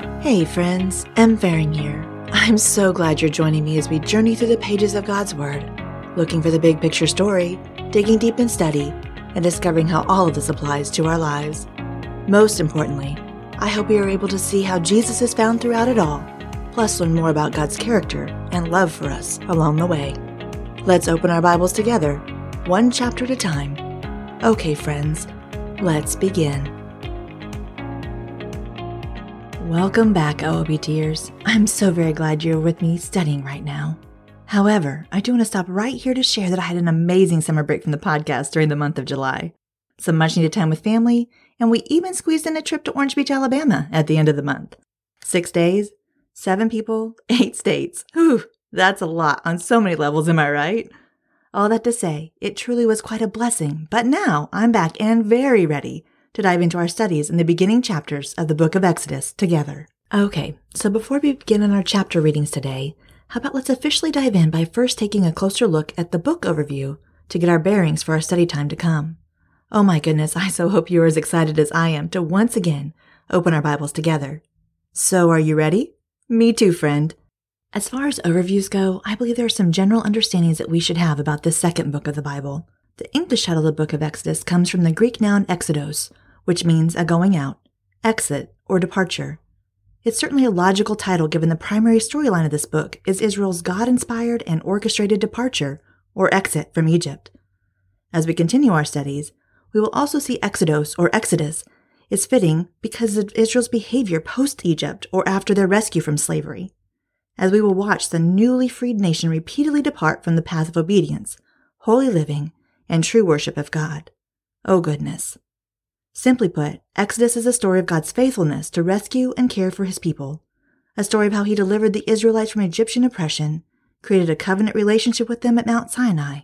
Hey, friends, M. Fahring here. I'm so glad you're joining me as we journey through the pages of God's Word, looking for the big picture story, digging deep in study, and discovering how all of this applies to our lives. Most importantly, I hope you are able to see how Jesus is found throughout it all, plus learn more about God's character and love for us along the way. Let's open our Bibles together, one chapter at a time. Okay, friends, let's begin. Welcome back, OOBTers. I'm so very glad you're with me studying right now. However, I do want to stop right here to share that I had an amazing summer break from the podcast during the month of July. Some much needed time with family, and we even squeezed in a trip to Orange Beach, Alabama at the end of the month. Six days, seven people, eight states. Whew, that's a lot on so many levels, am I right? All that to say, it truly was quite a blessing, but now I'm back and very ready to dive into our studies in the beginning chapters of the book of Exodus together. Okay, so before we begin on our chapter readings today, how about let's officially dive in by first taking a closer look at the book overview to get our bearings for our study time to come. Oh my goodness, I so hope you're as excited as I am to once again open our Bibles together. So, are you ready? Me too, friend. As far as overviews go, I believe there are some general understandings that we should have about this second book of the Bible. The English title of the book of Exodus comes from the Greek noun exodos, which means a going out, exit, or departure. It's certainly a logical title given the primary storyline of this book is Israel's God inspired and orchestrated departure, or exit, from Egypt. As we continue our studies, we will also see Exodus, or Exodus, is fitting because of Israel's behavior post Egypt or after their rescue from slavery. As we will watch the newly freed nation repeatedly depart from the path of obedience, holy living, and true worship of God. Oh goodness. Simply put, Exodus is a story of God's faithfulness to rescue and care for his people, a story of how he delivered the Israelites from Egyptian oppression, created a covenant relationship with them at Mount Sinai,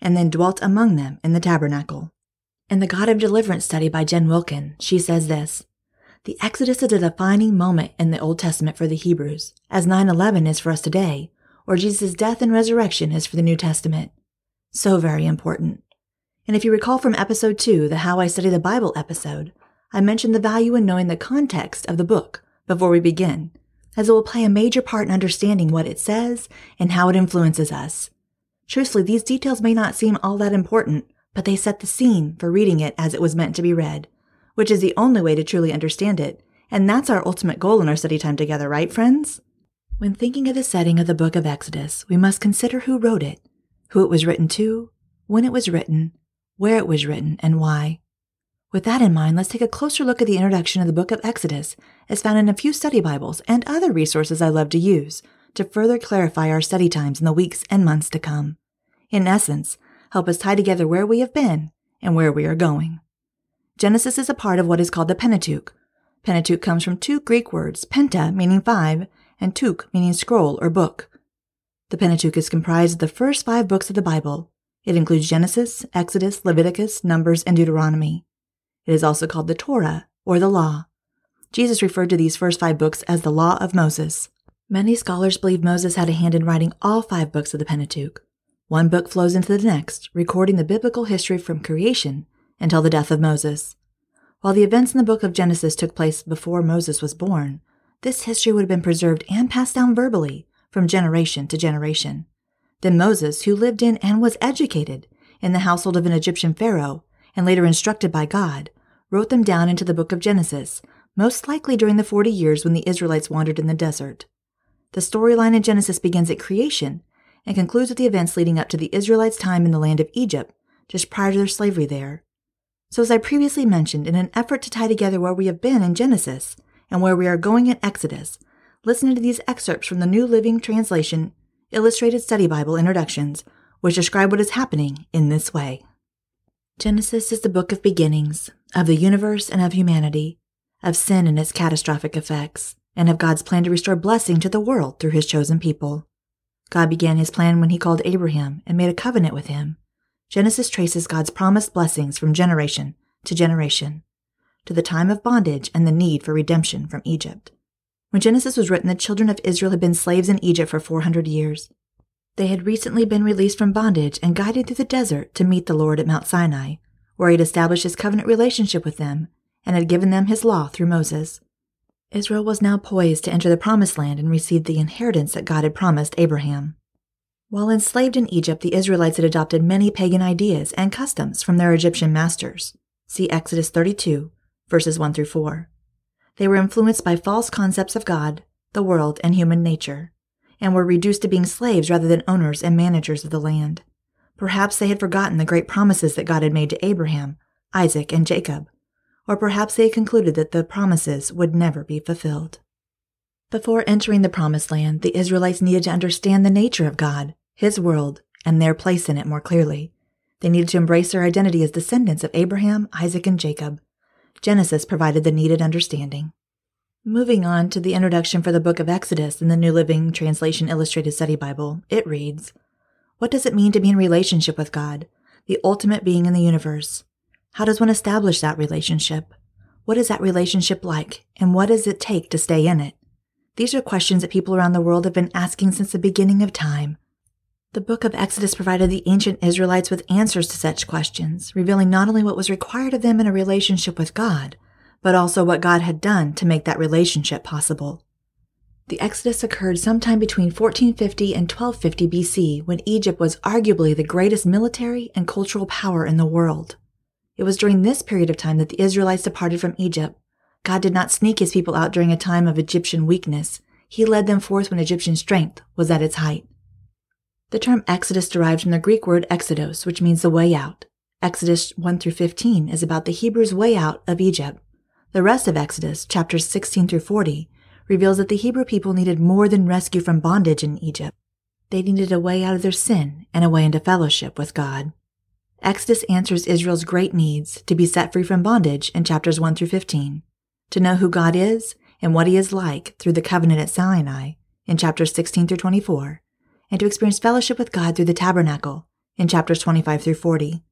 and then dwelt among them in the tabernacle. In the God of Deliverance study by Jen Wilkin, she says this The Exodus is a defining moment in the Old Testament for the Hebrews, as 9 11 is for us today, or Jesus' death and resurrection is for the New Testament. So very important. And if you recall from episode 2, the How I Study the Bible episode, I mentioned the value in knowing the context of the book before we begin, as it will play a major part in understanding what it says and how it influences us. Truthfully, these details may not seem all that important, but they set the scene for reading it as it was meant to be read, which is the only way to truly understand it, and that's our ultimate goal in our study time together, right, friends? When thinking of the setting of the book of Exodus, we must consider who wrote it who it was written to, when it was written, where it was written, and why. With that in mind, let's take a closer look at the introduction of the book of Exodus, as found in a few study Bibles and other resources I love to use to further clarify our study times in the weeks and months to come. In essence, help us tie together where we have been and where we are going. Genesis is a part of what is called the Pentateuch. Pentateuch comes from two Greek words, penta meaning five, and tuch meaning scroll or book. The Pentateuch is comprised of the first five books of the Bible. It includes Genesis, Exodus, Leviticus, Numbers, and Deuteronomy. It is also called the Torah, or the Law. Jesus referred to these first five books as the Law of Moses. Many scholars believe Moses had a hand in writing all five books of the Pentateuch. One book flows into the next, recording the biblical history from creation until the death of Moses. While the events in the book of Genesis took place before Moses was born, this history would have been preserved and passed down verbally from generation to generation. Then Moses, who lived in and was educated in the household of an Egyptian pharaoh, and later instructed by God, wrote them down into the book of Genesis, most likely during the 40 years when the Israelites wandered in the desert. The storyline in Genesis begins at creation and concludes with the events leading up to the Israelites' time in the land of Egypt, just prior to their slavery there. So, as I previously mentioned, in an effort to tie together where we have been in Genesis and where we are going in Exodus, listen to these excerpts from the New Living Translation Illustrated Study Bible introductions, which describe what is happening in this way. Genesis is the book of beginnings, of the universe and of humanity, of sin and its catastrophic effects, and of God's plan to restore blessing to the world through his chosen people. God began his plan when he called Abraham and made a covenant with him. Genesis traces God's promised blessings from generation to generation, to the time of bondage and the need for redemption from Egypt. When Genesis was written, the children of Israel had been slaves in Egypt for 400 years. They had recently been released from bondage and guided through the desert to meet the Lord at Mount Sinai, where he had established his covenant relationship with them and had given them his law through Moses. Israel was now poised to enter the Promised Land and receive the inheritance that God had promised Abraham. While enslaved in Egypt, the Israelites had adopted many pagan ideas and customs from their Egyptian masters. See Exodus 32, verses 1 through 4. They were influenced by false concepts of God, the world, and human nature, and were reduced to being slaves rather than owners and managers of the land. Perhaps they had forgotten the great promises that God had made to Abraham, Isaac, and Jacob, or perhaps they concluded that the promises would never be fulfilled. Before entering the Promised Land, the Israelites needed to understand the nature of God, His world, and their place in it more clearly. They needed to embrace their identity as descendants of Abraham, Isaac, and Jacob. Genesis provided the needed understanding. Moving on to the introduction for the book of Exodus in the New Living Translation Illustrated Study Bible, it reads What does it mean to be in relationship with God, the ultimate being in the universe? How does one establish that relationship? What is that relationship like, and what does it take to stay in it? These are questions that people around the world have been asking since the beginning of time. The book of Exodus provided the ancient Israelites with answers to such questions, revealing not only what was required of them in a relationship with God, but also what God had done to make that relationship possible. The Exodus occurred sometime between 1450 and 1250 BC when Egypt was arguably the greatest military and cultural power in the world. It was during this period of time that the Israelites departed from Egypt. God did not sneak his people out during a time of Egyptian weakness. He led them forth when Egyptian strength was at its height. The term Exodus derives from the Greek word exodos, which means the way out. Exodus 1 through 15 is about the Hebrews' way out of Egypt. The rest of Exodus, chapters 16 through 40, reveals that the Hebrew people needed more than rescue from bondage in Egypt. They needed a way out of their sin and a way into fellowship with God. Exodus answers Israel's great needs to be set free from bondage in chapters 1 through 15, to know who God is and what he is like through the covenant at Sinai in chapters 16 through 24, and to experience fellowship with God through the tabernacle in chapters 25 through 40.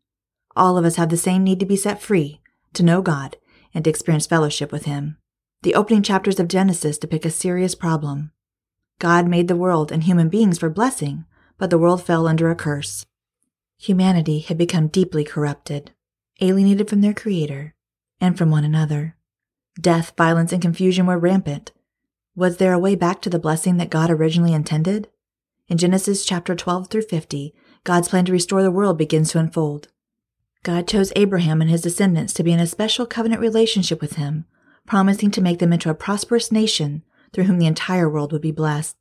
All of us have the same need to be set free, to know God, and to experience fellowship with him. The opening chapters of Genesis depict a serious problem. God made the world and human beings for blessing, but the world fell under a curse. Humanity had become deeply corrupted, alienated from their Creator and from one another. Death, violence, and confusion were rampant. Was there a way back to the blessing that God originally intended? In Genesis chapter 12 through 50, God's plan to restore the world begins to unfold. God chose Abraham and his descendants to be in a special covenant relationship with him, promising to make them into a prosperous nation through whom the entire world would be blessed.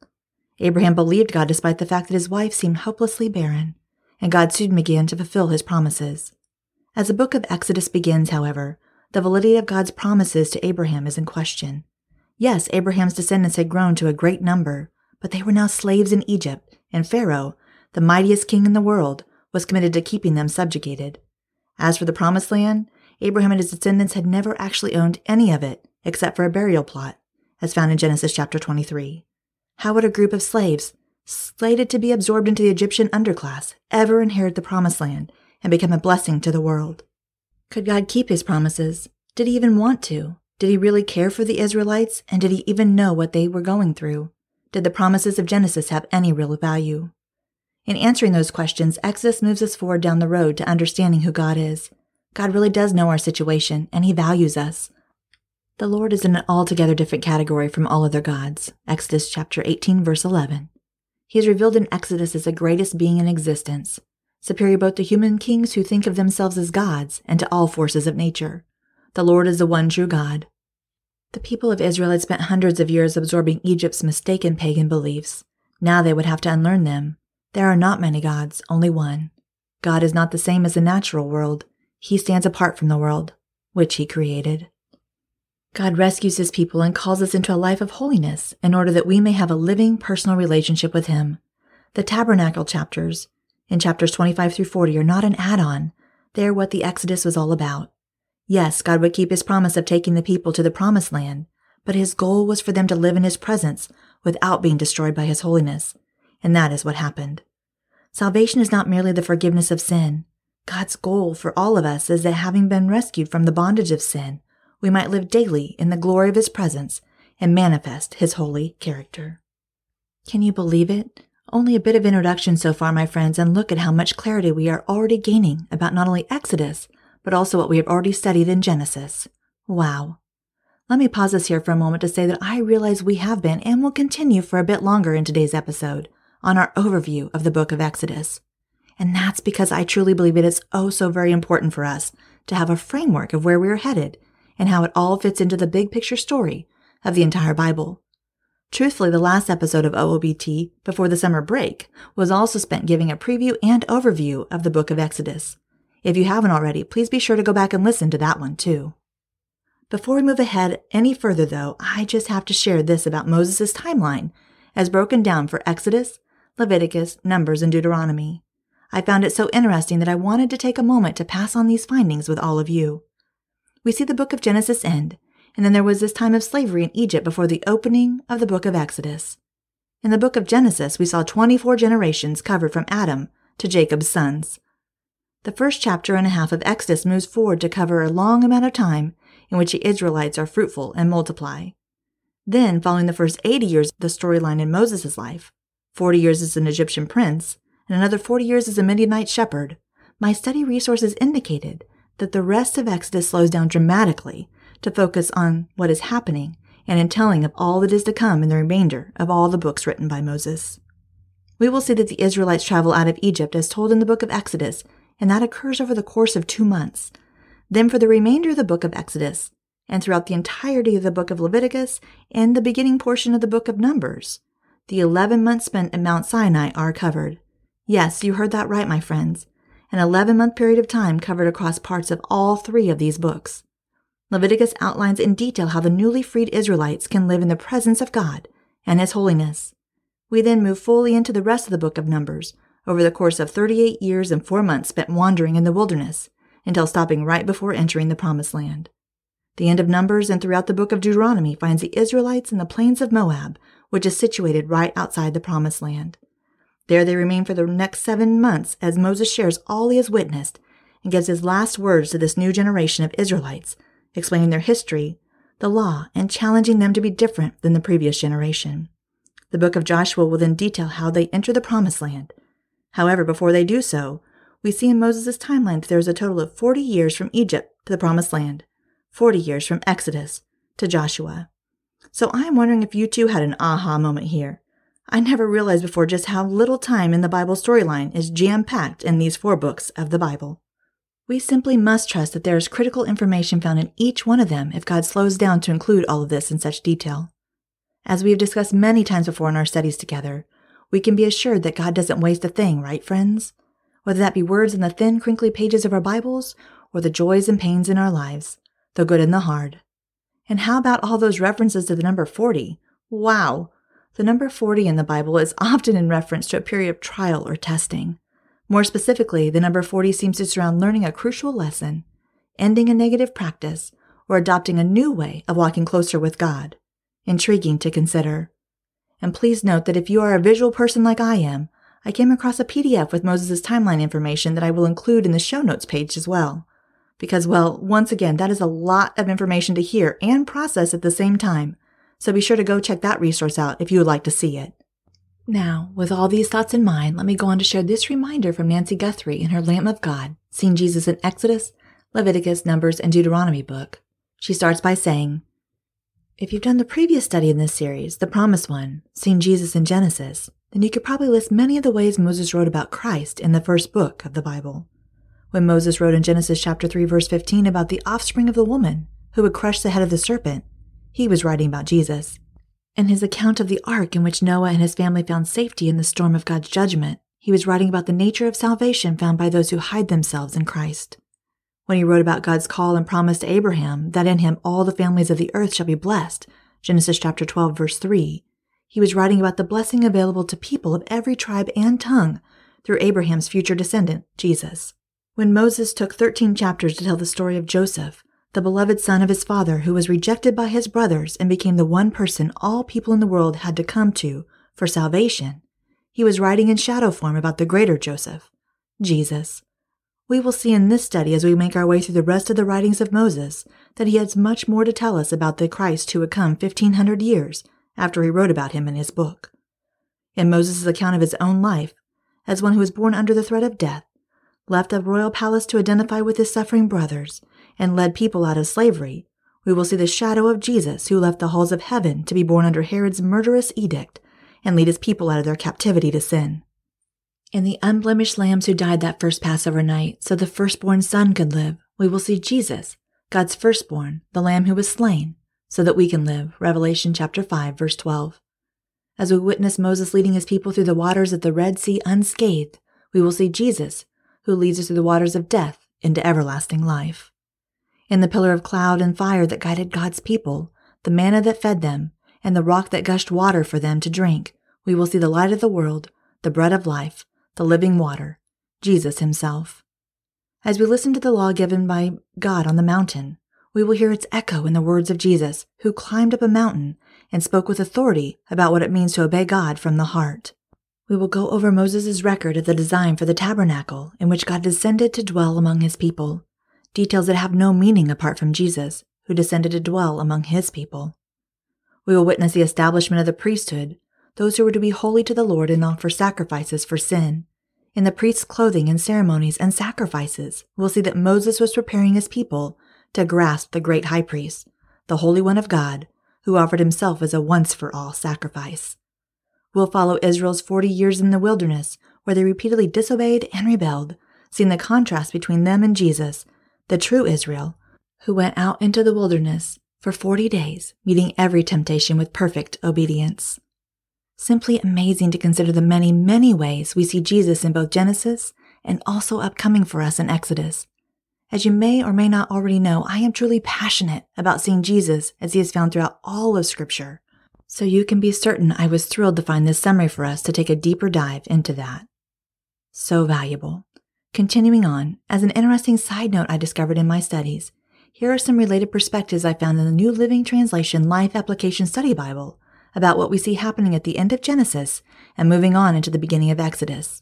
Abraham believed God despite the fact that his wife seemed hopelessly barren and God soon began to fulfill his promises. As the book of Exodus begins, however, the validity of God's promises to Abraham is in question. Yes, Abraham's descendants had grown to a great number, but they were now slaves in Egypt, and Pharaoh, the mightiest king in the world, was committed to keeping them subjugated. As for the promised land, Abraham and his descendants had never actually owned any of it except for a burial plot, as found in Genesis chapter 23. How would a group of slaves, slated to be absorbed into the Egyptian underclass, ever inherit the promised land and become a blessing to the world. Could God keep his promises? Did he even want to? Did he really care for the Israelites? And did he even know what they were going through? Did the promises of Genesis have any real value? In answering those questions, Exodus moves us forward down the road to understanding who God is. God really does know our situation, and he values us. The Lord is in an altogether different category from all other gods. Exodus chapter 18 verse 11. He is revealed in Exodus as the greatest being in existence, superior both to human kings who think of themselves as gods and to all forces of nature. The Lord is the one true God. The people of Israel had spent hundreds of years absorbing Egypt's mistaken pagan beliefs. Now they would have to unlearn them. There are not many gods, only one. God is not the same as the natural world. He stands apart from the world, which he created. God rescues his people and calls us into a life of holiness in order that we may have a living personal relationship with him. The tabernacle chapters in chapters 25 through 40 are not an add on, they are what the Exodus was all about. Yes, God would keep his promise of taking the people to the promised land, but his goal was for them to live in his presence without being destroyed by his holiness. And that is what happened. Salvation is not merely the forgiveness of sin. God's goal for all of us is that having been rescued from the bondage of sin, we might live daily in the glory of His presence and manifest His holy character. Can you believe it? Only a bit of introduction so far, my friends, and look at how much clarity we are already gaining about not only Exodus, but also what we have already studied in Genesis. Wow. Let me pause this here for a moment to say that I realize we have been and will continue for a bit longer in today's episode on our overview of the book of Exodus. And that's because I truly believe it is oh so very important for us to have a framework of where we are headed and how it all fits into the big picture story of the entire Bible. Truthfully, the last episode of OOBT before the summer break was also spent giving a preview and overview of the book of Exodus. If you haven't already, please be sure to go back and listen to that one too. Before we move ahead any further, though, I just have to share this about Moses' timeline as broken down for Exodus, Leviticus, Numbers, and Deuteronomy. I found it so interesting that I wanted to take a moment to pass on these findings with all of you. We see the book of Genesis end, and then there was this time of slavery in Egypt before the opening of the book of Exodus. In the book of Genesis, we saw 24 generations covered from Adam to Jacob's sons. The first chapter and a half of Exodus moves forward to cover a long amount of time in which the Israelites are fruitful and multiply. Then, following the first 80 years the storyline in Moses' life, 40 years as an Egyptian prince, and another 40 years as a Midianite shepherd, my study resources indicated that the rest of Exodus slows down dramatically to focus on what is happening and in telling of all that is to come in the remainder of all the books written by Moses. We will see that the Israelites travel out of Egypt as told in the book of Exodus, and that occurs over the course of two months, then, for the remainder of the book of Exodus, and throughout the entirety of the book of Leviticus and the beginning portion of the book of Numbers, the 11 months spent at Mount Sinai are covered. Yes, you heard that right, my friends. An 11 month period of time covered across parts of all three of these books. Leviticus outlines in detail how the newly freed Israelites can live in the presence of God and His holiness. We then move fully into the rest of the book of Numbers over the course of 38 years and four months spent wandering in the wilderness until stopping right before entering the Promised Land. The end of Numbers and throughout the book of Deuteronomy finds the Israelites in the plains of Moab, which is situated right outside the Promised Land. There they remain for the next seven months as Moses shares all he has witnessed and gives his last words to this new generation of Israelites, explaining their history, the law, and challenging them to be different than the previous generation. The book of Joshua will then detail how they enter the Promised Land. However, before they do so, we see in Moses' timeline that there is a total of 40 years from Egypt to the Promised Land, 40 years from Exodus to Joshua. So I am wondering if you too had an aha moment here. I never realized before just how little time in the Bible storyline is jam packed in these four books of the Bible. We simply must trust that there is critical information found in each one of them if God slows down to include all of this in such detail. As we have discussed many times before in our studies together, we can be assured that God doesn't waste a thing, right, friends? whether that be words in the thin, crinkly pages of our Bibles or the joys and pains in our lives, the good and the hard. And how about all those references to the number 40? Wow! The number 40 in the Bible is often in reference to a period of trial or testing. More specifically, the number 40 seems to surround learning a crucial lesson, ending a negative practice, or adopting a new way of walking closer with God. Intriguing to consider. And please note that if you are a visual person like I am, I came across a PDF with Moses' timeline information that I will include in the show notes page as well. Because, well, once again, that is a lot of information to hear and process at the same time. So be sure to go check that resource out if you would like to see it. Now, with all these thoughts in mind, let me go on to share this reminder from Nancy Guthrie in her Lamb of God, Seeing Jesus in Exodus, Leviticus, Numbers, and Deuteronomy book. She starts by saying, If you've done the previous study in this series, the promised one, Seeing Jesus in Genesis, then you could probably list many of the ways Moses wrote about Christ in the first book of the Bible. When Moses wrote in Genesis chapter 3 verse 15 about the offspring of the woman who would crush the head of the serpent, he was writing about Jesus. In his account of the ark in which Noah and his family found safety in the storm of God's judgment, he was writing about the nature of salvation found by those who hide themselves in Christ. When he wrote about God's call and promise to Abraham that in him all the families of the earth shall be blessed, Genesis chapter 12 verse 3, he was writing about the blessing available to people of every tribe and tongue through Abraham's future descendant, Jesus. When Moses took 13 chapters to tell the story of Joseph, the beloved son of his father who was rejected by his brothers and became the one person all people in the world had to come to for salvation, he was writing in shadow form about the greater Joseph, Jesus. We will see in this study as we make our way through the rest of the writings of Moses that he has much more to tell us about the Christ who would come 1500 years after he wrote about him in his book. In Moses' account of his own life, as one who was born under the threat of death, left a royal palace to identify with his suffering brothers, and led people out of slavery, we will see the shadow of Jesus who left the halls of heaven to be born under Herod's murderous edict and lead his people out of their captivity to sin. In the unblemished lambs who died that first Passover night so the firstborn son could live, we will see Jesus, God's firstborn, the lamb who was slain, so that we can live. Revelation chapter 5 verse 12. As we witness Moses leading his people through the waters of the Red Sea unscathed, we will see Jesus, who leads us through the waters of death into everlasting life. In the pillar of cloud and fire that guided God's people, the manna that fed them, and the rock that gushed water for them to drink, we will see the light of the world, the bread of life, the living water, Jesus himself. As we listen to the law given by God on the mountain, we will hear its echo in the words of Jesus, who climbed up a mountain and spoke with authority about what it means to obey God from the heart. We will go over Moses' record of the design for the tabernacle in which God descended to dwell among his people, details that have no meaning apart from Jesus, who descended to dwell among his people. We will witness the establishment of the priesthood, those who were to be holy to the Lord and offer sacrifices for sin. In the priest's clothing and ceremonies and sacrifices, we'll see that Moses was preparing his people to grasp the great high priest, the Holy One of God, who offered himself as a once for all sacrifice. We'll follow Israel's 40 years in the wilderness, where they repeatedly disobeyed and rebelled, seeing the contrast between them and Jesus, the true Israel, who went out into the wilderness for 40 days, meeting every temptation with perfect obedience. Simply amazing to consider the many, many ways we see Jesus in both Genesis and also upcoming for us in Exodus. As you may or may not already know, I am truly passionate about seeing Jesus as he is found throughout all of Scripture. So you can be certain I was thrilled to find this summary for us to take a deeper dive into that. So valuable. Continuing on, as an interesting side note I discovered in my studies, here are some related perspectives I found in the New Living Translation Life Application Study Bible about what we see happening at the end of Genesis and moving on into the beginning of Exodus.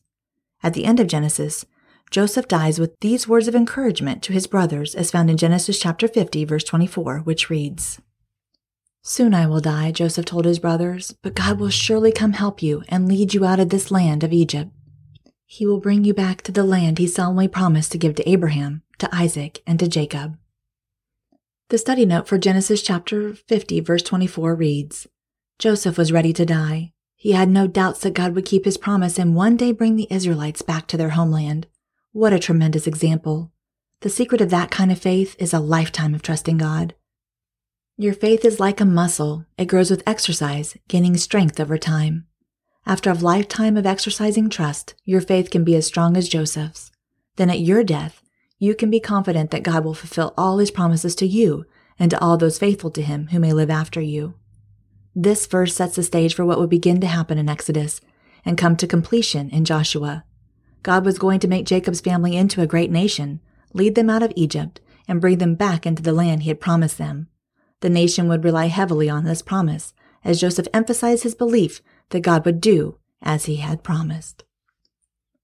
At the end of Genesis, Joseph dies with these words of encouragement to his brothers as found in Genesis chapter 50 verse 24, which reads, Soon I will die, Joseph told his brothers, but God will surely come help you and lead you out of this land of Egypt. He will bring you back to the land he solemnly promised to give to Abraham, to Isaac, and to Jacob. The study note for Genesis chapter 50 verse 24 reads, Joseph was ready to die. He had no doubts that God would keep his promise and one day bring the Israelites back to their homeland. What a tremendous example. The secret of that kind of faith is a lifetime of trusting God. Your faith is like a muscle. It grows with exercise, gaining strength over time. After a lifetime of exercising trust, your faith can be as strong as Joseph's. Then at your death, you can be confident that God will fulfill all his promises to you and to all those faithful to him who may live after you. This verse sets the stage for what would begin to happen in Exodus and come to completion in Joshua. God was going to make Jacob's family into a great nation, lead them out of Egypt, and bring them back into the land he had promised them. The nation would rely heavily on this promise, as Joseph emphasized his belief that God would do as he had promised.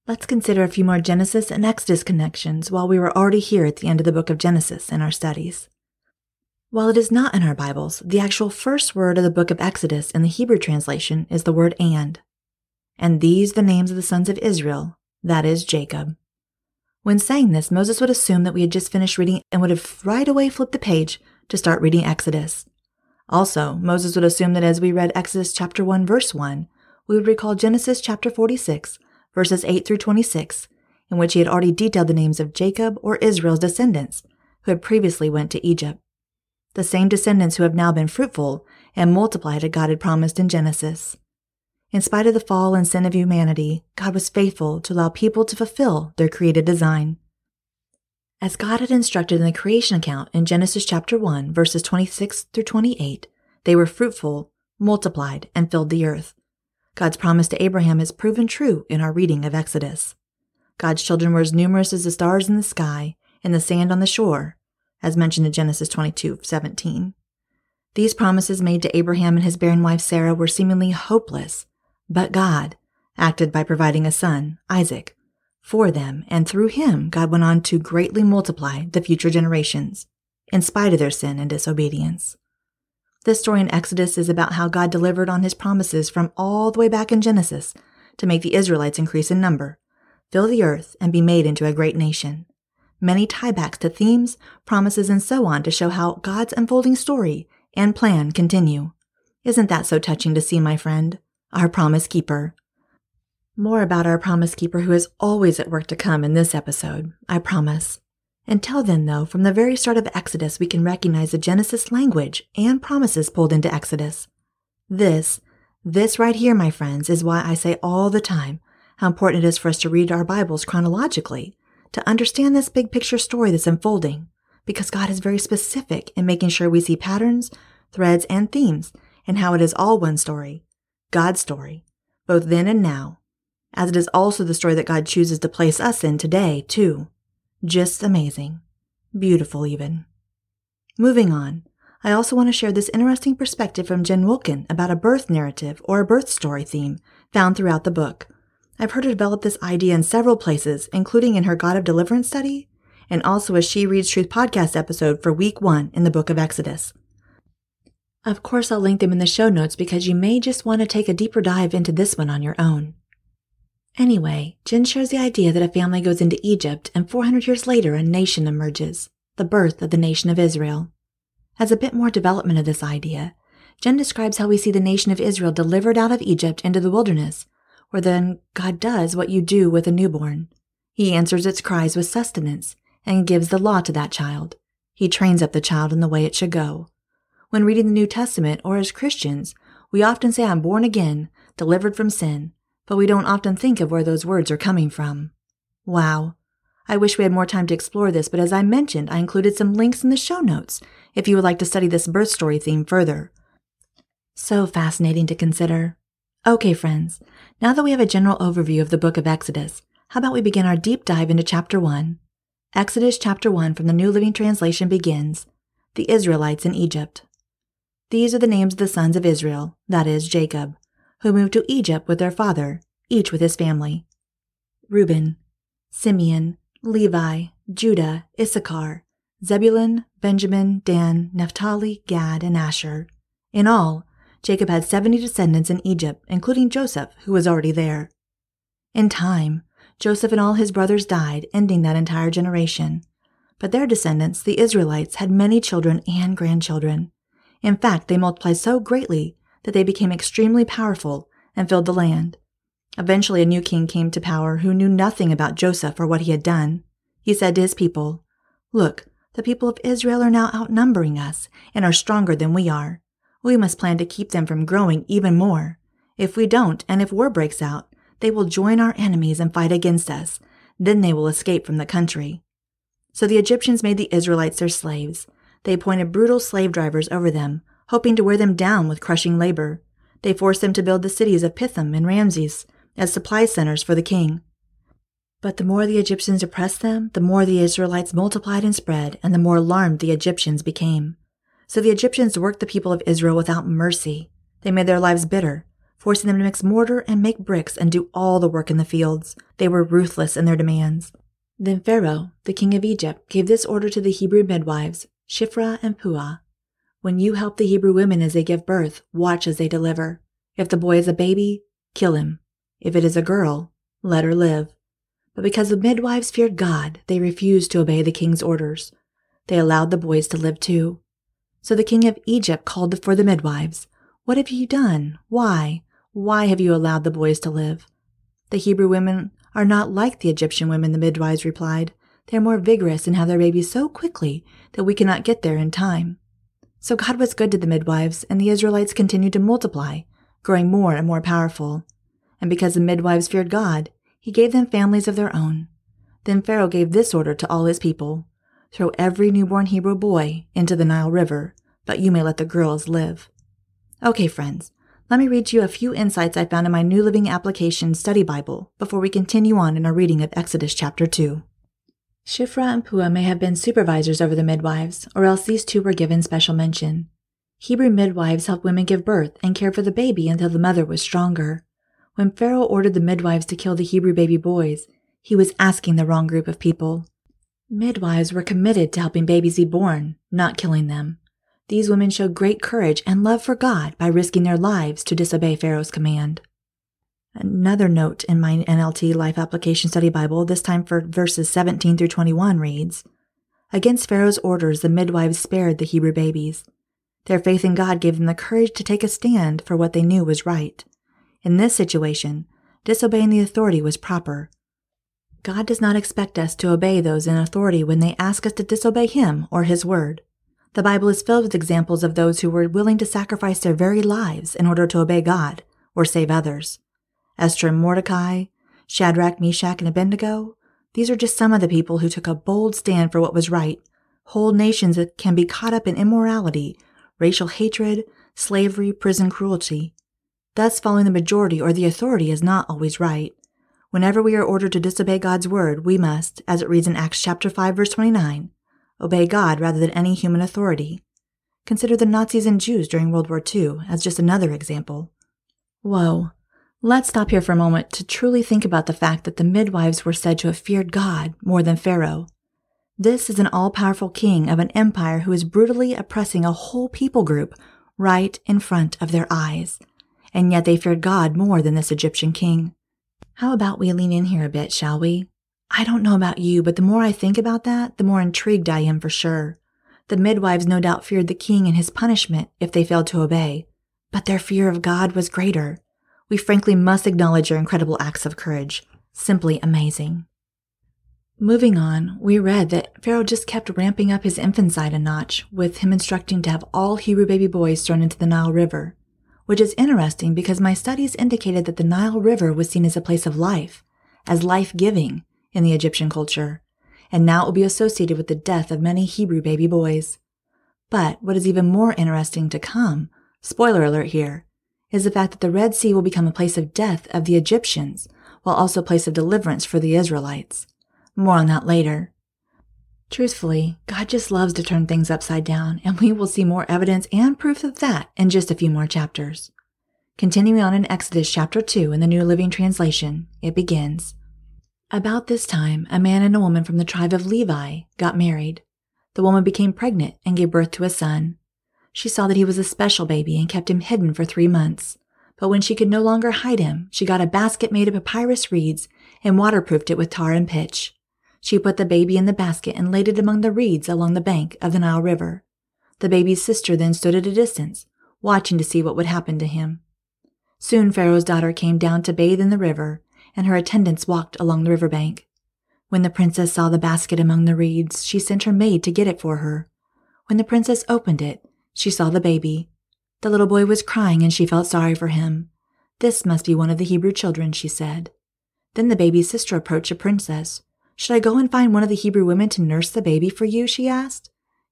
Let's consider a few more Genesis and Exodus connections while we were already here at the end of the book of Genesis in our studies. While it is not in our Bibles, the actual first word of the book of Exodus in the Hebrew translation is the word and. And these the names of the sons of Israel, that is Jacob. When saying this, Moses would assume that we had just finished reading and would have right away flipped the page to start reading Exodus. Also, Moses would assume that as we read Exodus chapter 1 verse 1, we would recall Genesis chapter 46 verses 8 through 26, in which he had already detailed the names of Jacob or Israel's descendants who had previously went to Egypt the same descendants who have now been fruitful and multiplied as God had promised in Genesis. In spite of the fall and sin of humanity, God was faithful to allow people to fulfill their created design. As God had instructed in the creation account in Genesis chapter 1, verses 26 through 28, they were fruitful, multiplied, and filled the earth. God's promise to Abraham is proven true in our reading of Exodus. God's children were as numerous as the stars in the sky and the sand on the shore, as mentioned in Genesis 22 17. These promises made to Abraham and his barren wife Sarah were seemingly hopeless, but God acted by providing a son, Isaac, for them, and through him, God went on to greatly multiply the future generations, in spite of their sin and disobedience. This story in Exodus is about how God delivered on his promises from all the way back in Genesis to make the Israelites increase in number, fill the earth, and be made into a great nation. Many tiebacks to themes, promises, and so on to show how God's unfolding story and plan continue. Isn't that so touching to see, my friend? Our promise keeper. More about our promise keeper who is always at work to come in this episode, I promise. Until then, though, from the very start of Exodus, we can recognize the Genesis language and promises pulled into Exodus. This, this right here, my friends, is why I say all the time how important it is for us to read our Bibles chronologically, to understand this big picture story that's unfolding, because God is very specific in making sure we see patterns, threads, and themes, and how it is all one story, God's story, both then and now, as it is also the story that God chooses to place us in today, too. Just amazing. Beautiful, even. Moving on, I also want to share this interesting perspective from Jen Wilkin about a birth narrative or a birth story theme found throughout the book. I've heard her develop this idea in several places, including in her God of Deliverance study, and also as She Reads Truth podcast episode for week one in the book of Exodus. Of course, I'll link them in the show notes because you may just want to take a deeper dive into this one on your own. Anyway, Jen shares the idea that a family goes into Egypt and 400 years later a nation emerges, the birth of the nation of Israel. As a bit more development of this idea, Jen describes how we see the nation of Israel delivered out of Egypt into the wilderness, where then God does what you do with a newborn. He answers its cries with sustenance and gives the law to that child. He trains up the child in the way it should go. When reading the New Testament or as Christians, we often say, I'm born again, delivered from sin, but we don't often think of where those words are coming from. Wow. I wish we had more time to explore this, but as I mentioned, I included some links in the show notes if you would like to study this birth story theme further. So fascinating to consider. Okay, friends, now that we have a general overview of the book of Exodus, how about we begin our deep dive into chapter 1? Exodus chapter 1 from the New Living Translation begins The Israelites in Egypt. These are the names of the sons of Israel, that is, Jacob who moved to Egypt with their father, each with his family. Reuben, Simeon, Levi, Judah, Issachar, Zebulun, Benjamin, Dan, Naphtali, Gad, and Asher. In all, Jacob had 70 descendants in Egypt, including Joseph, who was already there. In time, Joseph and all his brothers died, ending that entire generation. But their descendants, the Israelites, had many children and grandchildren. In fact, they multiplied so greatly that they became extremely powerful and filled the land. Eventually, a new king came to power who knew nothing about Joseph or what he had done. He said to his people, Look, the people of Israel are now outnumbering us and are stronger than we are. We must plan to keep them from growing even more. If we don't, and if war breaks out, they will join our enemies and fight against us. Then they will escape from the country. So the Egyptians made the Israelites their slaves. They appointed brutal slave drivers over them, hoping to wear them down with crushing labor. They forced them to build the cities of Pithom and Ramses as supply centers for the king. But the more the Egyptians oppressed them, the more the Israelites multiplied and spread, and the more alarmed the Egyptians became. So the Egyptians worked the people of Israel without mercy. They made their lives bitter, forcing them to mix mortar and make bricks and do all the work in the fields. They were ruthless in their demands. Then Pharaoh, the king of Egypt, gave this order to the Hebrew midwives, Shiphrah and Puah when you help the Hebrew women as they give birth, watch as they deliver. If the boy is a baby, kill him. If it is a girl, let her live. But because the midwives feared God, they refused to obey the king's orders. They allowed the boys to live too. So the king of Egypt called for the midwives. What have you done? Why? Why have you allowed the boys to live? The Hebrew women are not like the Egyptian women, the midwives replied. They are more vigorous and have their babies so quickly that we cannot get there in time. So God was good to the midwives, and the Israelites continued to multiply, growing more and more powerful. And because the midwives feared God, he gave them families of their own. Then Pharaoh gave this order to all his people Throw every newborn Hebrew boy into the Nile River, but you may let the girls live. Okay, friends, let me read you a few insights I found in my New Living Application Study Bible before we continue on in our reading of Exodus chapter 2. Shiphrah and Puah may have been supervisors over the midwives, or else these two were given special mention. Hebrew midwives helped women give birth and cared for the baby until the mother was stronger. When Pharaoh ordered the midwives to kill the Hebrew baby boys, he was asking the wrong group of people. Midwives were committed to helping babies be born, not killing them. These women showed great courage and love for God by risking their lives to disobey Pharaoh's command. Another note in my NLT Life Application Study Bible, this time for verses 17 through 21, reads Against Pharaoh's orders, the midwives spared the Hebrew babies. Their faith in God gave them the courage to take a stand for what they knew was right. In this situation, disobeying the authority was proper. God does not expect us to obey those in authority when they ask us to disobey Him or His word. The Bible is filled with examples of those who were willing to sacrifice their very lives in order to obey God or save others. Esther and Mordecai, Shadrach, Meshach, and Abednego, these are just some of the people who took a bold stand for what was right. Whole nations can be caught up in immorality, racial hatred, slavery, prison cruelty. Thus, following the majority or the authority is not always right. Whenever we are ordered to disobey God's word, we must, as it reads in Acts chapter 5 verse 29, obey God rather than any human authority. Consider the Nazis and Jews during World War II as just another example. Whoa. Let's stop here for a moment to truly think about the fact that the midwives were said to have feared God more than Pharaoh. This is an all powerful king of an empire who is brutally oppressing a whole people group right in front of their eyes and yet they feared God more than this Egyptian king. How about we lean in here a bit, shall we? I don't know about you, but the more I think about that, the more intrigued I am for sure. The midwives no doubt feared the king and his punishment if they failed to obey, but their fear of God was greater. We frankly must acknowledge your incredible acts of courage. Simply amazing. Moving on, we read that Pharaoh just kept ramping up his infanticide a notch, with him instructing to have all Hebrew baby boys thrown into the Nile River which is interesting because my studies indicated that the Nile River was seen as a place of life, as life giving in the Egyptian culture, and now it will be associated with the death of many Hebrew baby boys. But what is even more interesting to come, spoiler alert here, is the fact that the Red Sea will become a place of death of the Egyptians, while also a place of deliverance for the Israelites. More on that later. Truthfully, God just loves to turn things upside down, and we will see more evidence and proof of that in just a few more chapters. Continuing on in Exodus chapter 2 in the New Living Translation, it begins About this time, a man and a woman from the tribe of Levi got married. The woman became pregnant and gave birth to a son. She saw that he was a special baby and kept him hidden for three months. But when she could no longer hide him, she got a basket made of papyrus reeds and waterproofed it with tar and pitch. She put the baby in the basket and laid it among the reeds along the bank of the Nile River. The baby's sister then stood at a distance, watching to see what would happen to him. Soon Pharaoh's daughter came down to bathe in the river, and her attendants walked along the river bank. When the princess saw the basket among the reeds, she sent her maid to get it for her. When the princess opened it, she saw the baby. The little boy was crying, and she felt sorry for him. This must be one of the Hebrew children, she said. Then the baby's sister approached the princess. Should I go and find one of the Hebrew women to nurse the baby for you? she asked.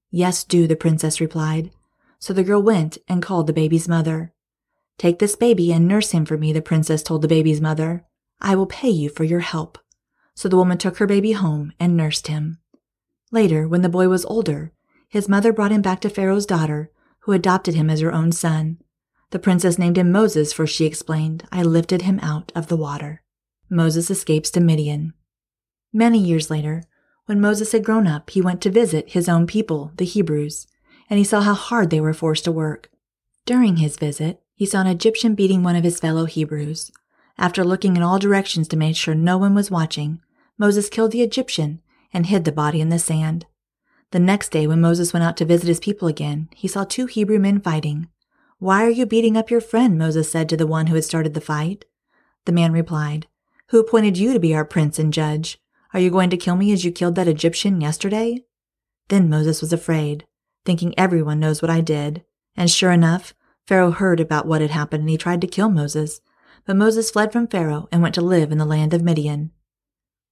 Yes, do, the princess replied. So the girl went and called the baby's mother. Take this baby and nurse him for me, the princess told the baby's mother. I will pay you for your help. So the woman took her baby home and nursed him. Later, when the boy was older, his mother brought him back to Pharaoh's daughter, who adopted him as her own son. The princess named him Moses, for she explained, I lifted him out of the water. Moses escapes to Midian. Many years later, when Moses had grown up, he went to visit his own people, the Hebrews, and he saw how hard they were forced to work. During his visit, he saw an Egyptian beating one of his fellow Hebrews. After looking in all directions to make sure no one was watching, Moses killed the Egyptian and hid the body in the sand. The next day, when Moses went out to visit his people again, he saw two Hebrew men fighting. Why are you beating up your friend? Moses said to the one who had started the fight. The man replied, Who appointed you to be our prince and judge? Are you going to kill me as you killed that Egyptian yesterday? Then Moses was afraid, thinking everyone knows what I did. And sure enough, Pharaoh heard about what had happened and he tried to kill Moses. But Moses fled from Pharaoh and went to live in the land of Midian.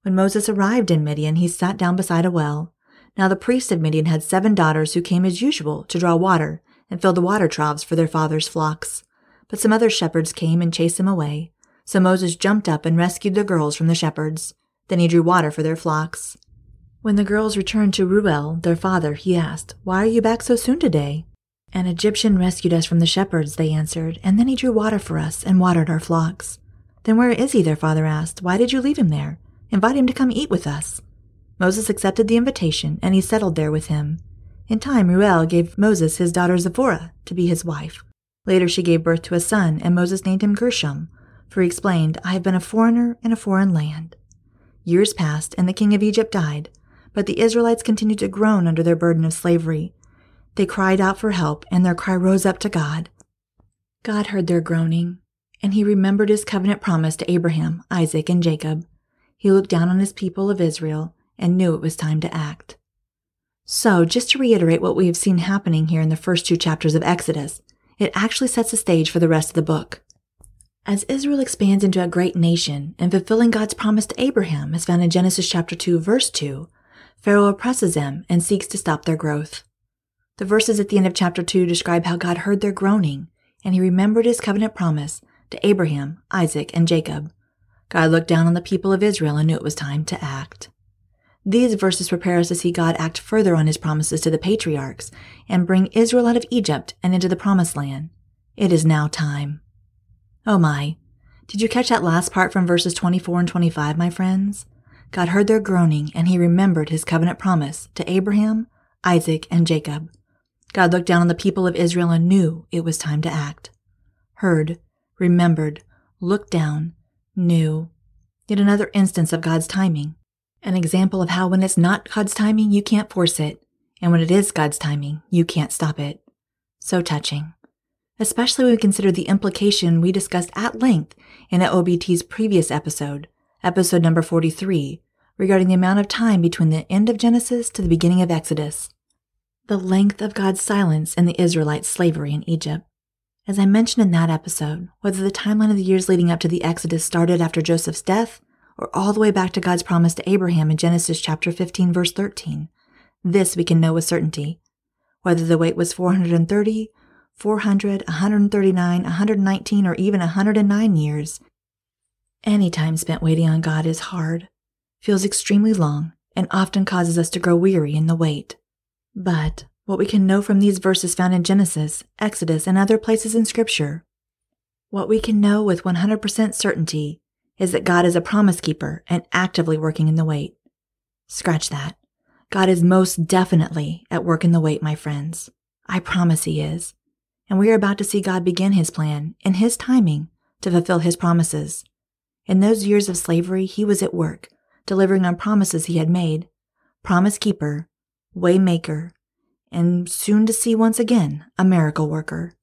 When Moses arrived in Midian, he sat down beside a well. Now the priest of Midian had seven daughters who came as usual to draw water and fill the water troughs for their father's flocks. But some other shepherds came and chased them away. So Moses jumped up and rescued the girls from the shepherds. Then he drew water for their flocks. When the girls returned to Reuel, their father, he asked, Why are you back so soon today? An Egyptian rescued us from the shepherds, they answered, and then he drew water for us and watered our flocks. Then where is he? their father asked. Why did you leave him there? Invite him to come eat with us. Moses accepted the invitation, and he settled there with him. In time, Reuel gave Moses his daughter Zipporah to be his wife. Later, she gave birth to a son, and Moses named him Gershom, For he explained, I have been a foreigner in a foreign land. Years passed, and the king of Egypt died, but the Israelites continued to groan under their burden of slavery. They cried out for help, and their cry rose up to God. God heard their groaning, and he remembered his covenant promise to Abraham, Isaac, and Jacob. He looked down on his people of Israel and knew it was time to act. So, just to reiterate what we have seen happening here in the first two chapters of Exodus, it actually sets the stage for the rest of the book. As Israel expands into a great nation and fulfilling God's promise to Abraham, as found in Genesis chapter 2, verse 2, Pharaoh oppresses them and seeks to stop their growth. The verses at the end of chapter 2 describe how God heard their groaning, and he remembered his covenant promise to Abraham, Isaac, and Jacob. God looked down on the people of Israel and knew it was time to act. These verses prepare us to see God act further on his promises to the patriarchs and bring Israel out of Egypt and into the promised land. It is now time. Oh my. Did you catch that last part from verses 24 and 25, my friends? God heard their groaning and he remembered his covenant promise to Abraham, Isaac, and Jacob. God looked down on the people of Israel and knew it was time to act. Heard, remembered, looked down, knew. Yet another instance of God's timing. An example of how when it's not God's timing, you can't force it, and when it is God's timing, you can't stop it. So touching. Especially when we consider the implication we discussed at length in OOBT's previous episode, episode number 43, regarding the amount of time between the end of Genesis to the beginning of Exodus the length of God's silence in the Israelites' slavery in Egypt. As I mentioned in that episode, whether the timeline of the years leading up to the Exodus started after Joseph's death or all the way back to God's promise to Abraham in Genesis chapter 15 verse 13, this we can know with certainty. Whether the wait was 430, 400, 139, 119, or even 109 years, any time spent waiting on God is hard, feels extremely long, and often causes us to grow weary in the wait. But what we can know from these verses found in Genesis, Exodus, and other places in Scripture, what we can know with 100% certainty is that God is a promise keeper and actively working in the wait. Scratch that. God is most definitely at work in the wait, my friends. I promise He is. And we are about to see God begin His plan in His timing to fulfill His promises. In those years of slavery, He was at work, delivering on promises He had made. Promise keeper, Waymaker, and soon to see once again a miracle worker.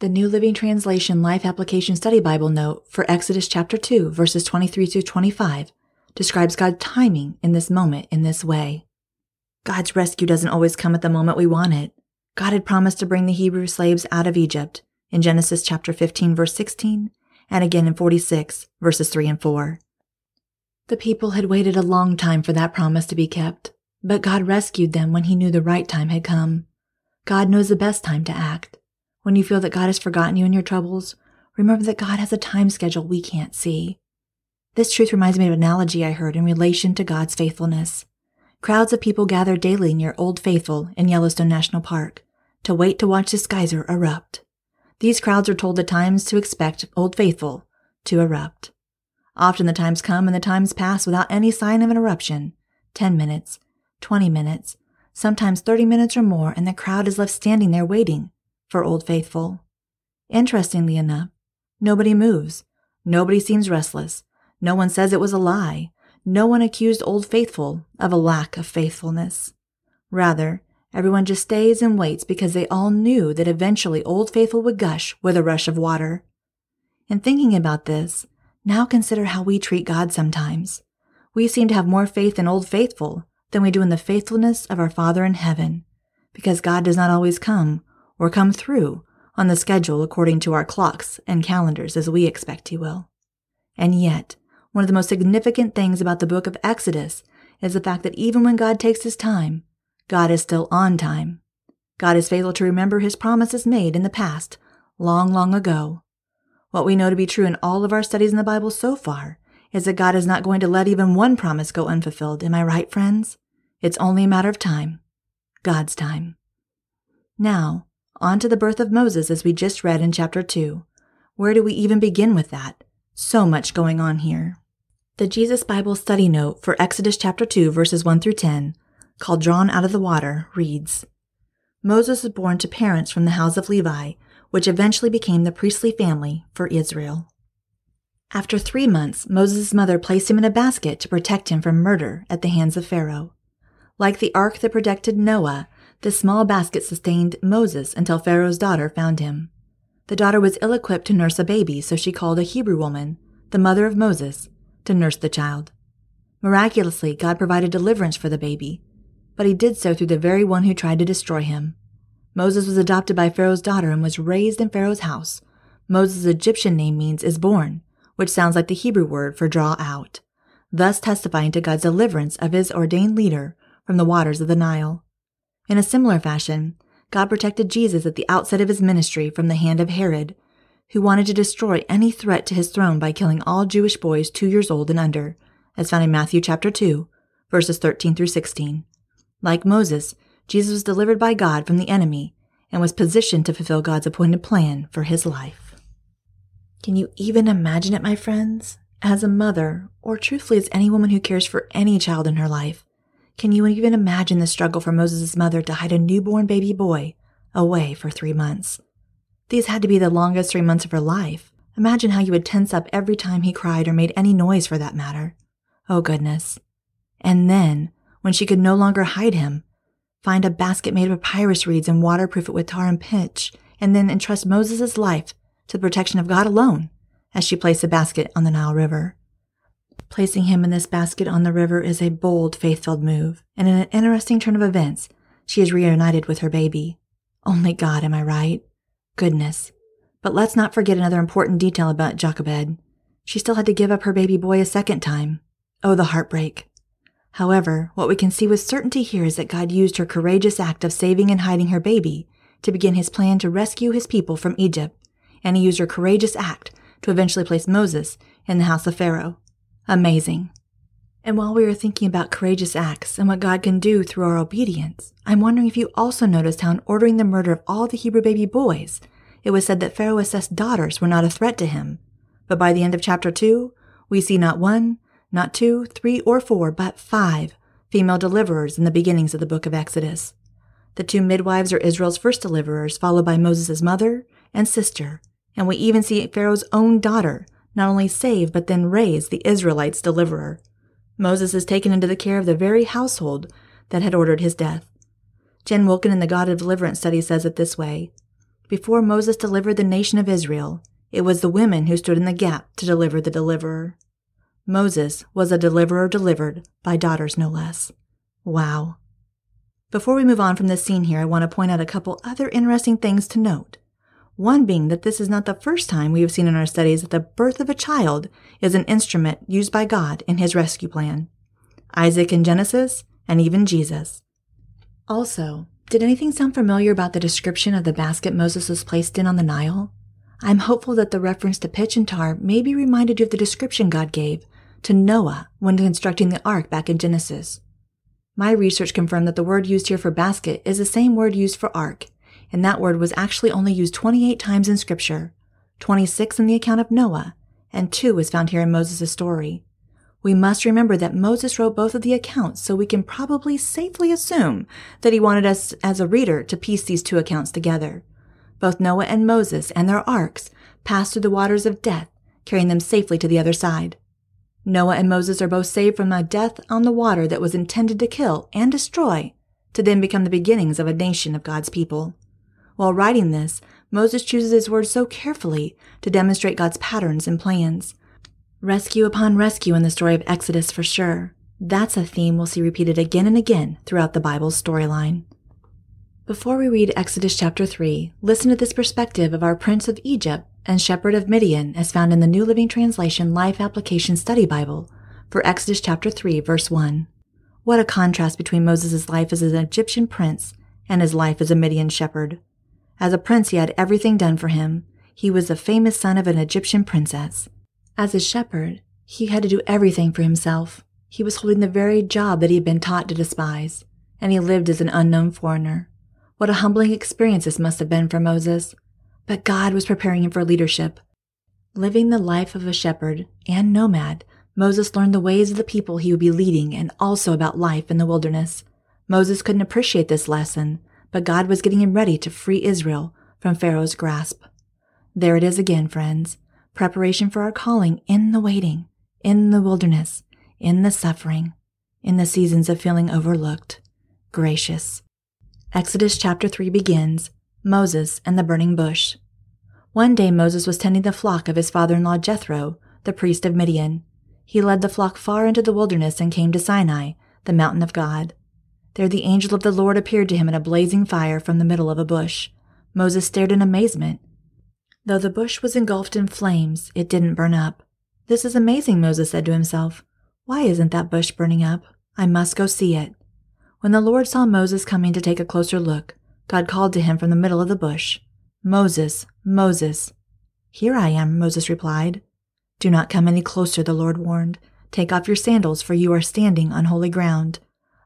The New Living Translation Life Application Study Bible note for Exodus chapter 2, verses 23 to 25 describes God's timing in this moment in this way. God's rescue doesn't always come at the moment we want it. God had promised to bring the Hebrew slaves out of Egypt in Genesis chapter 15, verse 16, and again in 46, verses 3 and 4. The people had waited a long time for that promise to be kept. But God rescued them when He knew the right time had come. God knows the best time to act. When you feel that God has forgotten you in your troubles, remember that God has a time schedule we can't see. This truth reminds me of an analogy I heard in relation to God's faithfulness. Crowds of people gather daily near Old Faithful in Yellowstone National Park to wait to watch this geyser erupt. These crowds are told the times to expect Old Faithful to erupt. Often the times come and the times pass without any sign of an eruption 10 minutes, 20 minutes, sometimes 30 minutes or more, and the crowd is left standing there waiting for Old Faithful. Interestingly enough, nobody moves. Nobody seems restless. No one says it was a lie. No one accused Old Faithful of a lack of faithfulness. Rather, everyone just stays and waits because they all knew that eventually Old Faithful would gush with a rush of water. In thinking about this, now consider how we treat God sometimes. We seem to have more faith in Old Faithful than we do in the faithfulness of our Father in heaven, because God does not always come or come through on the schedule according to our clocks and calendars as we expect He will. And yet, one of the most significant things about the book of Exodus is the fact that even when God takes His time, God is still on time. God is faithful to remember His promises made in the past, long, long ago. What we know to be true in all of our studies in the Bible so far is that God is not going to let even one promise go unfulfilled. Am I right, friends? It's only a matter of time. God's time. Now, on to the birth of Moses as we just read in chapter 2. Where do we even begin with that? So much going on here. The Jesus Bible study note for Exodus chapter 2, verses 1 through 10, called Drawn Out of the Water, reads Moses was born to parents from the house of Levi, which eventually became the priestly family for Israel. After three months, Moses' mother placed him in a basket to protect him from murder at the hands of Pharaoh. Like the ark that protected Noah, this small basket sustained Moses until Pharaoh's daughter found him. The daughter was ill equipped to nurse a baby, so she called a Hebrew woman, the mother of Moses, to nurse the child. Miraculously, God provided deliverance for the baby, but he did so through the very one who tried to destroy him. Moses was adopted by Pharaoh's daughter and was raised in Pharaoh's house. Moses' Egyptian name means is born, which sounds like the Hebrew word for draw out, thus testifying to God's deliverance of his ordained leader from the waters of the Nile. In a similar fashion, God protected Jesus at the outset of his ministry from the hand of Herod, who wanted to destroy any threat to his throne by killing all Jewish boys two years old and under, as found in Matthew chapter 2, verses 13 through 16. Like Moses, Jesus was delivered by God from the enemy and was positioned to fulfill God's appointed plan for his life. Can you even imagine it, my friends? As a mother, or truthfully as any woman who cares for any child in her life, can you even imagine the struggle for Moses' mother to hide a newborn baby boy away for three months? These had to be the longest three months of her life. Imagine how you would tense up every time he cried or made any noise for that matter. Oh, goodness. And then, when she could no longer hide him, find a basket made of papyrus reeds and waterproof it with tar and pitch, and then entrust Moses' life to the protection of God alone as she placed the basket on the Nile River. Placing him in this basket on the river is a bold, faith filled move, and in an interesting turn of events, she is reunited with her baby. Only God, am I right? Goodness. But let's not forget another important detail about Jochebed. She still had to give up her baby boy a second time. Oh, the heartbreak. However, what we can see with certainty here is that God used her courageous act of saving and hiding her baby to begin his plan to rescue his people from Egypt, and he used her courageous act to eventually place Moses in the house of Pharaoh. Amazing. And while we are thinking about courageous acts and what God can do through our obedience, I'm wondering if you also noticed how in ordering the murder of all the Hebrew baby boys, it was said that Pharaoh assessed daughters were not a threat to him. But by the end of chapter 2, we see not one, not two, three, or four, but five female deliverers in the beginnings of the book of Exodus. The two midwives are Israel's first deliverers, followed by Moses' mother and sister, and we even see Pharaoh's own daughter, not only save but then raise the Israelites' deliverer. Moses is taken into the care of the very household that had ordered his death. Jen Wilkin in the God of Deliverance study says it this way Before Moses delivered the nation of Israel, it was the women who stood in the gap to deliver the deliverer. Moses was a deliverer delivered by daughters no less. Wow. Before we move on from this scene here, I want to point out a couple other interesting things to note. One being that this is not the first time we have seen in our studies that the birth of a child is an instrument used by God in his rescue plan. Isaac in Genesis, and even Jesus. Also, did anything sound familiar about the description of the basket Moses was placed in on the Nile? I'm hopeful that the reference to pitch and tar maybe reminded you of the description God gave to Noah when constructing the ark back in Genesis. My research confirmed that the word used here for basket is the same word used for ark and that word was actually only used 28 times in Scripture, 26 in the account of Noah, and 2 is found here in Moses' story. We must remember that Moses wrote both of the accounts, so we can probably safely assume that he wanted us as a reader to piece these two accounts together. Both Noah and Moses and their arks passed through the waters of death, carrying them safely to the other side. Noah and Moses are both saved from a death on the water that was intended to kill and destroy, to then become the beginnings of a nation of God's people. While writing this, Moses chooses his words so carefully to demonstrate God's patterns and plans. Rescue upon rescue in the story of Exodus for sure. That's a theme we'll see repeated again and again throughout the Bible's storyline. Before we read Exodus chapter 3, listen to this perspective of our Prince of Egypt and Shepherd of Midian as found in the New Living Translation Life Application Study Bible for Exodus chapter 3, verse 1. What a contrast between Moses' life as an Egyptian prince and his life as a Midian shepherd. As a prince, he had everything done for him. He was the famous son of an Egyptian princess. As a shepherd, he had to do everything for himself. He was holding the very job that he had been taught to despise, and he lived as an unknown foreigner. What a humbling experience this must have been for Moses. But God was preparing him for leadership. Living the life of a shepherd and nomad, Moses learned the ways of the people he would be leading and also about life in the wilderness. Moses couldn't appreciate this lesson but God was getting him ready to free Israel from Pharaoh's grasp. There it is again, friends. preparation for our calling in the waiting, in the wilderness, in the suffering, in the seasons of feeling overlooked, gracious. Exodus chapter 3 begins Moses and the burning bush. One day Moses was tending the flock of his father in law Jethro, the priest of Midian. He led the flock far into the wilderness and came to Sinai, the mountain of God. There the angel of the Lord appeared to him in a blazing fire from the middle of a bush. Moses stared in amazement. Though the bush was engulfed in flames, it didn't burn up. This is amazing, Moses said to himself. Why isn't that bush burning up? I must go see it. When the Lord saw Moses coming to take a closer look, God called to him from the middle of the bush, Moses, Moses. Here I am, Moses replied. Do not come any closer, the Lord warned. Take off your sandals, for you are standing on holy ground.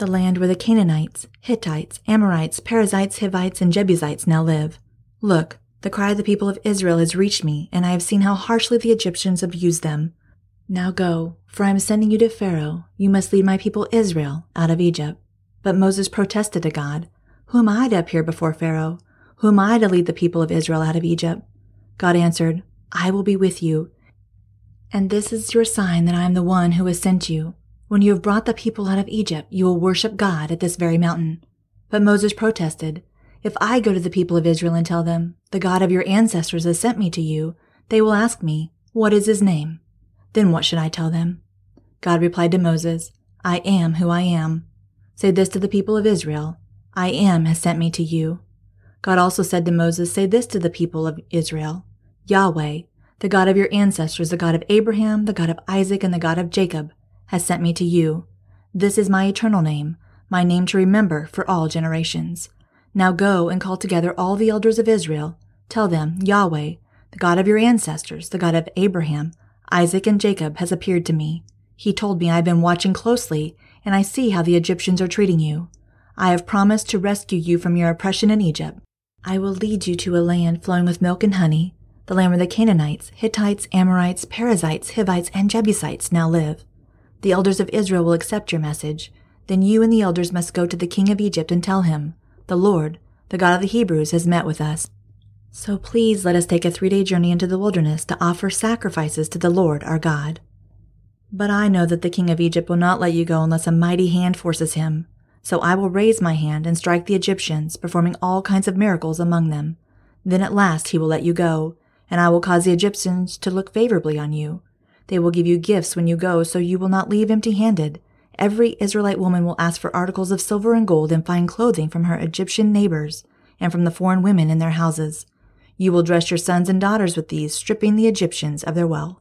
the land where the Canaanites, Hittites, Amorites, Perizzites, Hivites, and Jebusites now live. Look, the cry of the people of Israel has reached me, and I have seen how harshly the Egyptians have used them. Now go, for I am sending you to Pharaoh. You must lead my people Israel out of Egypt. But Moses protested to God, Who am I to appear before Pharaoh? Who am I to lead the people of Israel out of Egypt? God answered, I will be with you. And this is your sign that I am the one who has sent you. When you have brought the people out of Egypt, you will worship God at this very mountain. But Moses protested, If I go to the people of Israel and tell them, The God of your ancestors has sent me to you, they will ask me, What is his name? Then what should I tell them? God replied to Moses, I am who I am. Say this to the people of Israel, I am has sent me to you. God also said to Moses, Say this to the people of Israel, Yahweh, the God of your ancestors, the God of Abraham, the God of Isaac, and the God of Jacob, has sent me to you. This is my eternal name, my name to remember for all generations. Now go and call together all the elders of Israel. Tell them, Yahweh, the God of your ancestors, the God of Abraham, Isaac, and Jacob, has appeared to me. He told me I have been watching closely, and I see how the Egyptians are treating you. I have promised to rescue you from your oppression in Egypt. I will lead you to a land flowing with milk and honey, the land where the Canaanites, Hittites, Amorites, Perizzites, Hivites, and Jebusites now live. The elders of Israel will accept your message. Then you and the elders must go to the king of Egypt and tell him, The Lord, the God of the Hebrews, has met with us. So please let us take a three day journey into the wilderness to offer sacrifices to the Lord our God. But I know that the king of Egypt will not let you go unless a mighty hand forces him. So I will raise my hand and strike the Egyptians, performing all kinds of miracles among them. Then at last he will let you go, and I will cause the Egyptians to look favorably on you. They will give you gifts when you go, so you will not leave empty handed. Every Israelite woman will ask for articles of silver and gold and fine clothing from her Egyptian neighbors and from the foreign women in their houses. You will dress your sons and daughters with these, stripping the Egyptians of their wealth.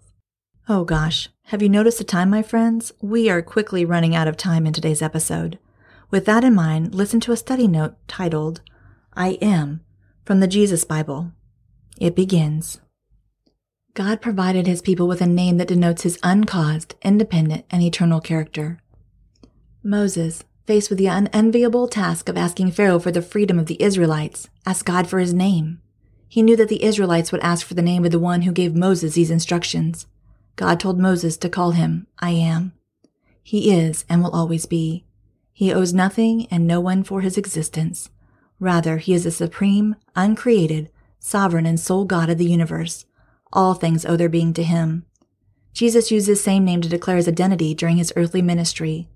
Oh gosh, have you noticed the time, my friends? We are quickly running out of time in today's episode. With that in mind, listen to a study note titled, I Am, from the Jesus Bible. It begins. God provided his people with a name that denotes his uncaused, independent, and eternal character. Moses, faced with the unenviable task of asking Pharaoh for the freedom of the Israelites, asked God for his name. He knew that the Israelites would ask for the name of the one who gave Moses these instructions. God told Moses to call him I Am. He is and will always be. He owes nothing and no one for his existence. Rather, he is the supreme, uncreated, sovereign, and sole God of the universe all things owe their being to him. Jesus used this same name to declare his identity during his earthly ministry.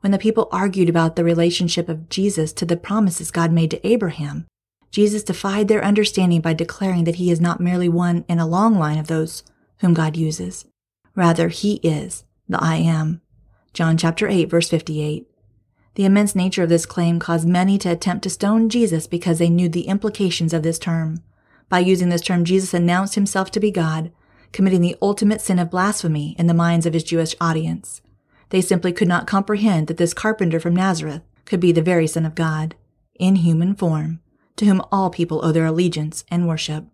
When the people argued about the relationship of Jesus to the promises God made to Abraham, Jesus defied their understanding by declaring that he is not merely one in a long line of those whom God uses. Rather, he is the I am. John chapter 8 verse 58. The immense nature of this claim caused many to attempt to stone Jesus because they knew the implications of this term. By using this term, Jesus announced himself to be God, committing the ultimate sin of blasphemy in the minds of his Jewish audience. They simply could not comprehend that this carpenter from Nazareth could be the very Son of God, in human form, to whom all people owe their allegiance and worship.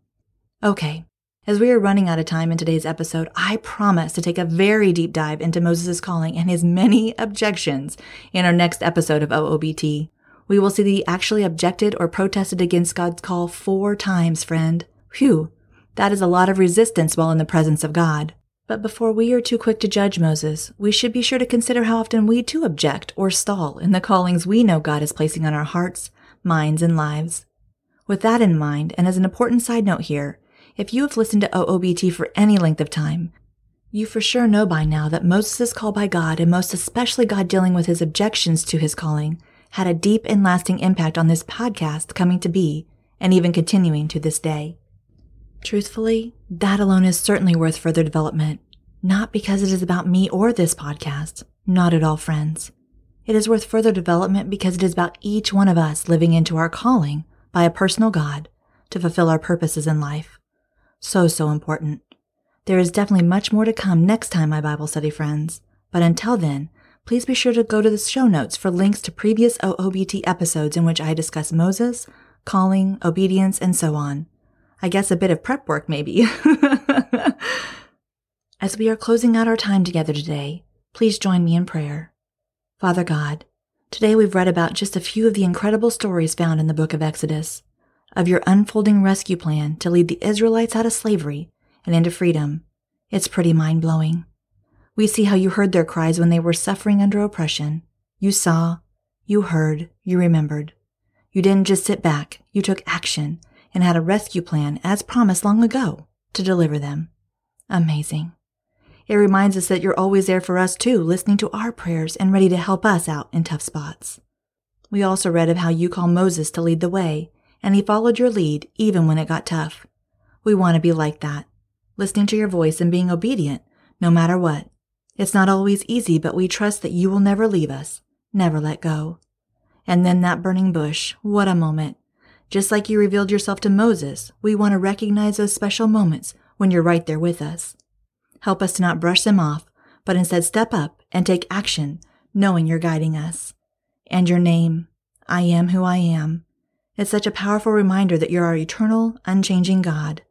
Okay, As we are running out of time in today's episode, I promise to take a very deep dive into Moses' calling and his many objections in our next episode of OOBT. We will see that he actually objected or protested against God's call four times, friend. Phew, that is a lot of resistance while in the presence of God. But before we are too quick to judge Moses, we should be sure to consider how often we too object or stall in the callings we know God is placing on our hearts, minds, and lives. With that in mind, and as an important side note here, if you have listened to OOBT for any length of time, you for sure know by now that Moses' call by God, and most especially God dealing with his objections to his calling, had a deep and lasting impact on this podcast coming to be, and even continuing to this day. Truthfully, that alone is certainly worth further development, not because it is about me or this podcast, not at all, friends. It is worth further development because it is about each one of us living into our calling by a personal God to fulfill our purposes in life. So, so important. There is definitely much more to come next time, my Bible study friends. But until then, please be sure to go to the show notes for links to previous OOBT episodes in which I discuss Moses, calling, obedience, and so on. I guess a bit of prep work, maybe. As we are closing out our time together today, please join me in prayer. Father God, today we've read about just a few of the incredible stories found in the book of Exodus, of your unfolding rescue plan to lead the Israelites out of slavery and into freedom. It's pretty mind blowing. We see how you heard their cries when they were suffering under oppression. You saw, you heard, you remembered. You didn't just sit back, you took action and had a rescue plan as promised long ago to deliver them. Amazing. It reminds us that you're always there for us too, listening to our prayers and ready to help us out in tough spots. We also read of how you called Moses to lead the way, and he followed your lead even when it got tough. We want to be like that, listening to your voice and being obedient no matter what. It's not always easy, but we trust that you will never leave us, never let go. And then that burning bush, what a moment. Just like you revealed yourself to Moses, we want to recognize those special moments when you're right there with us. Help us to not brush them off, but instead step up and take action, knowing you're guiding us. And your name, I am who I am. It's such a powerful reminder that you're our eternal, unchanging God.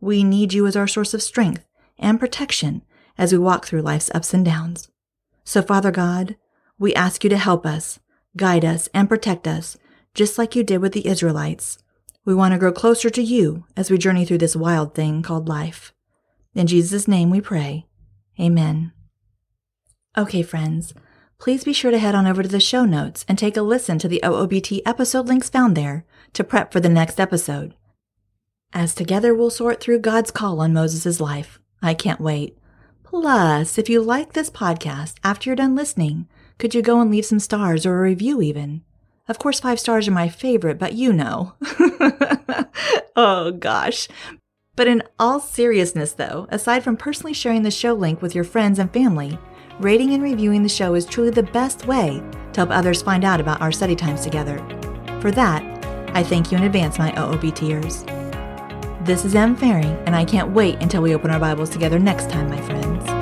We need you as our source of strength and protection as we walk through life's ups and downs. So, Father God, we ask you to help us, guide us, and protect us just like you did with the Israelites. We want to grow closer to you as we journey through this wild thing called life. In Jesus' name we pray. Amen. Okay, friends, please be sure to head on over to the show notes and take a listen to the OOBT episode links found there to prep for the next episode. As together we'll sort through God's call on Moses' life. I can't wait. Plus, if you like this podcast after you're done listening, could you go and leave some stars or a review even? Of course, five stars are my favorite, but you know. oh gosh. But in all seriousness, though, aside from personally sharing the show link with your friends and family, rating and reviewing the show is truly the best way to help others find out about our study times together. For that, I thank you in advance, my OOBTers. This is Em Fahring, and I can't wait until we open our Bibles together next time, my friends.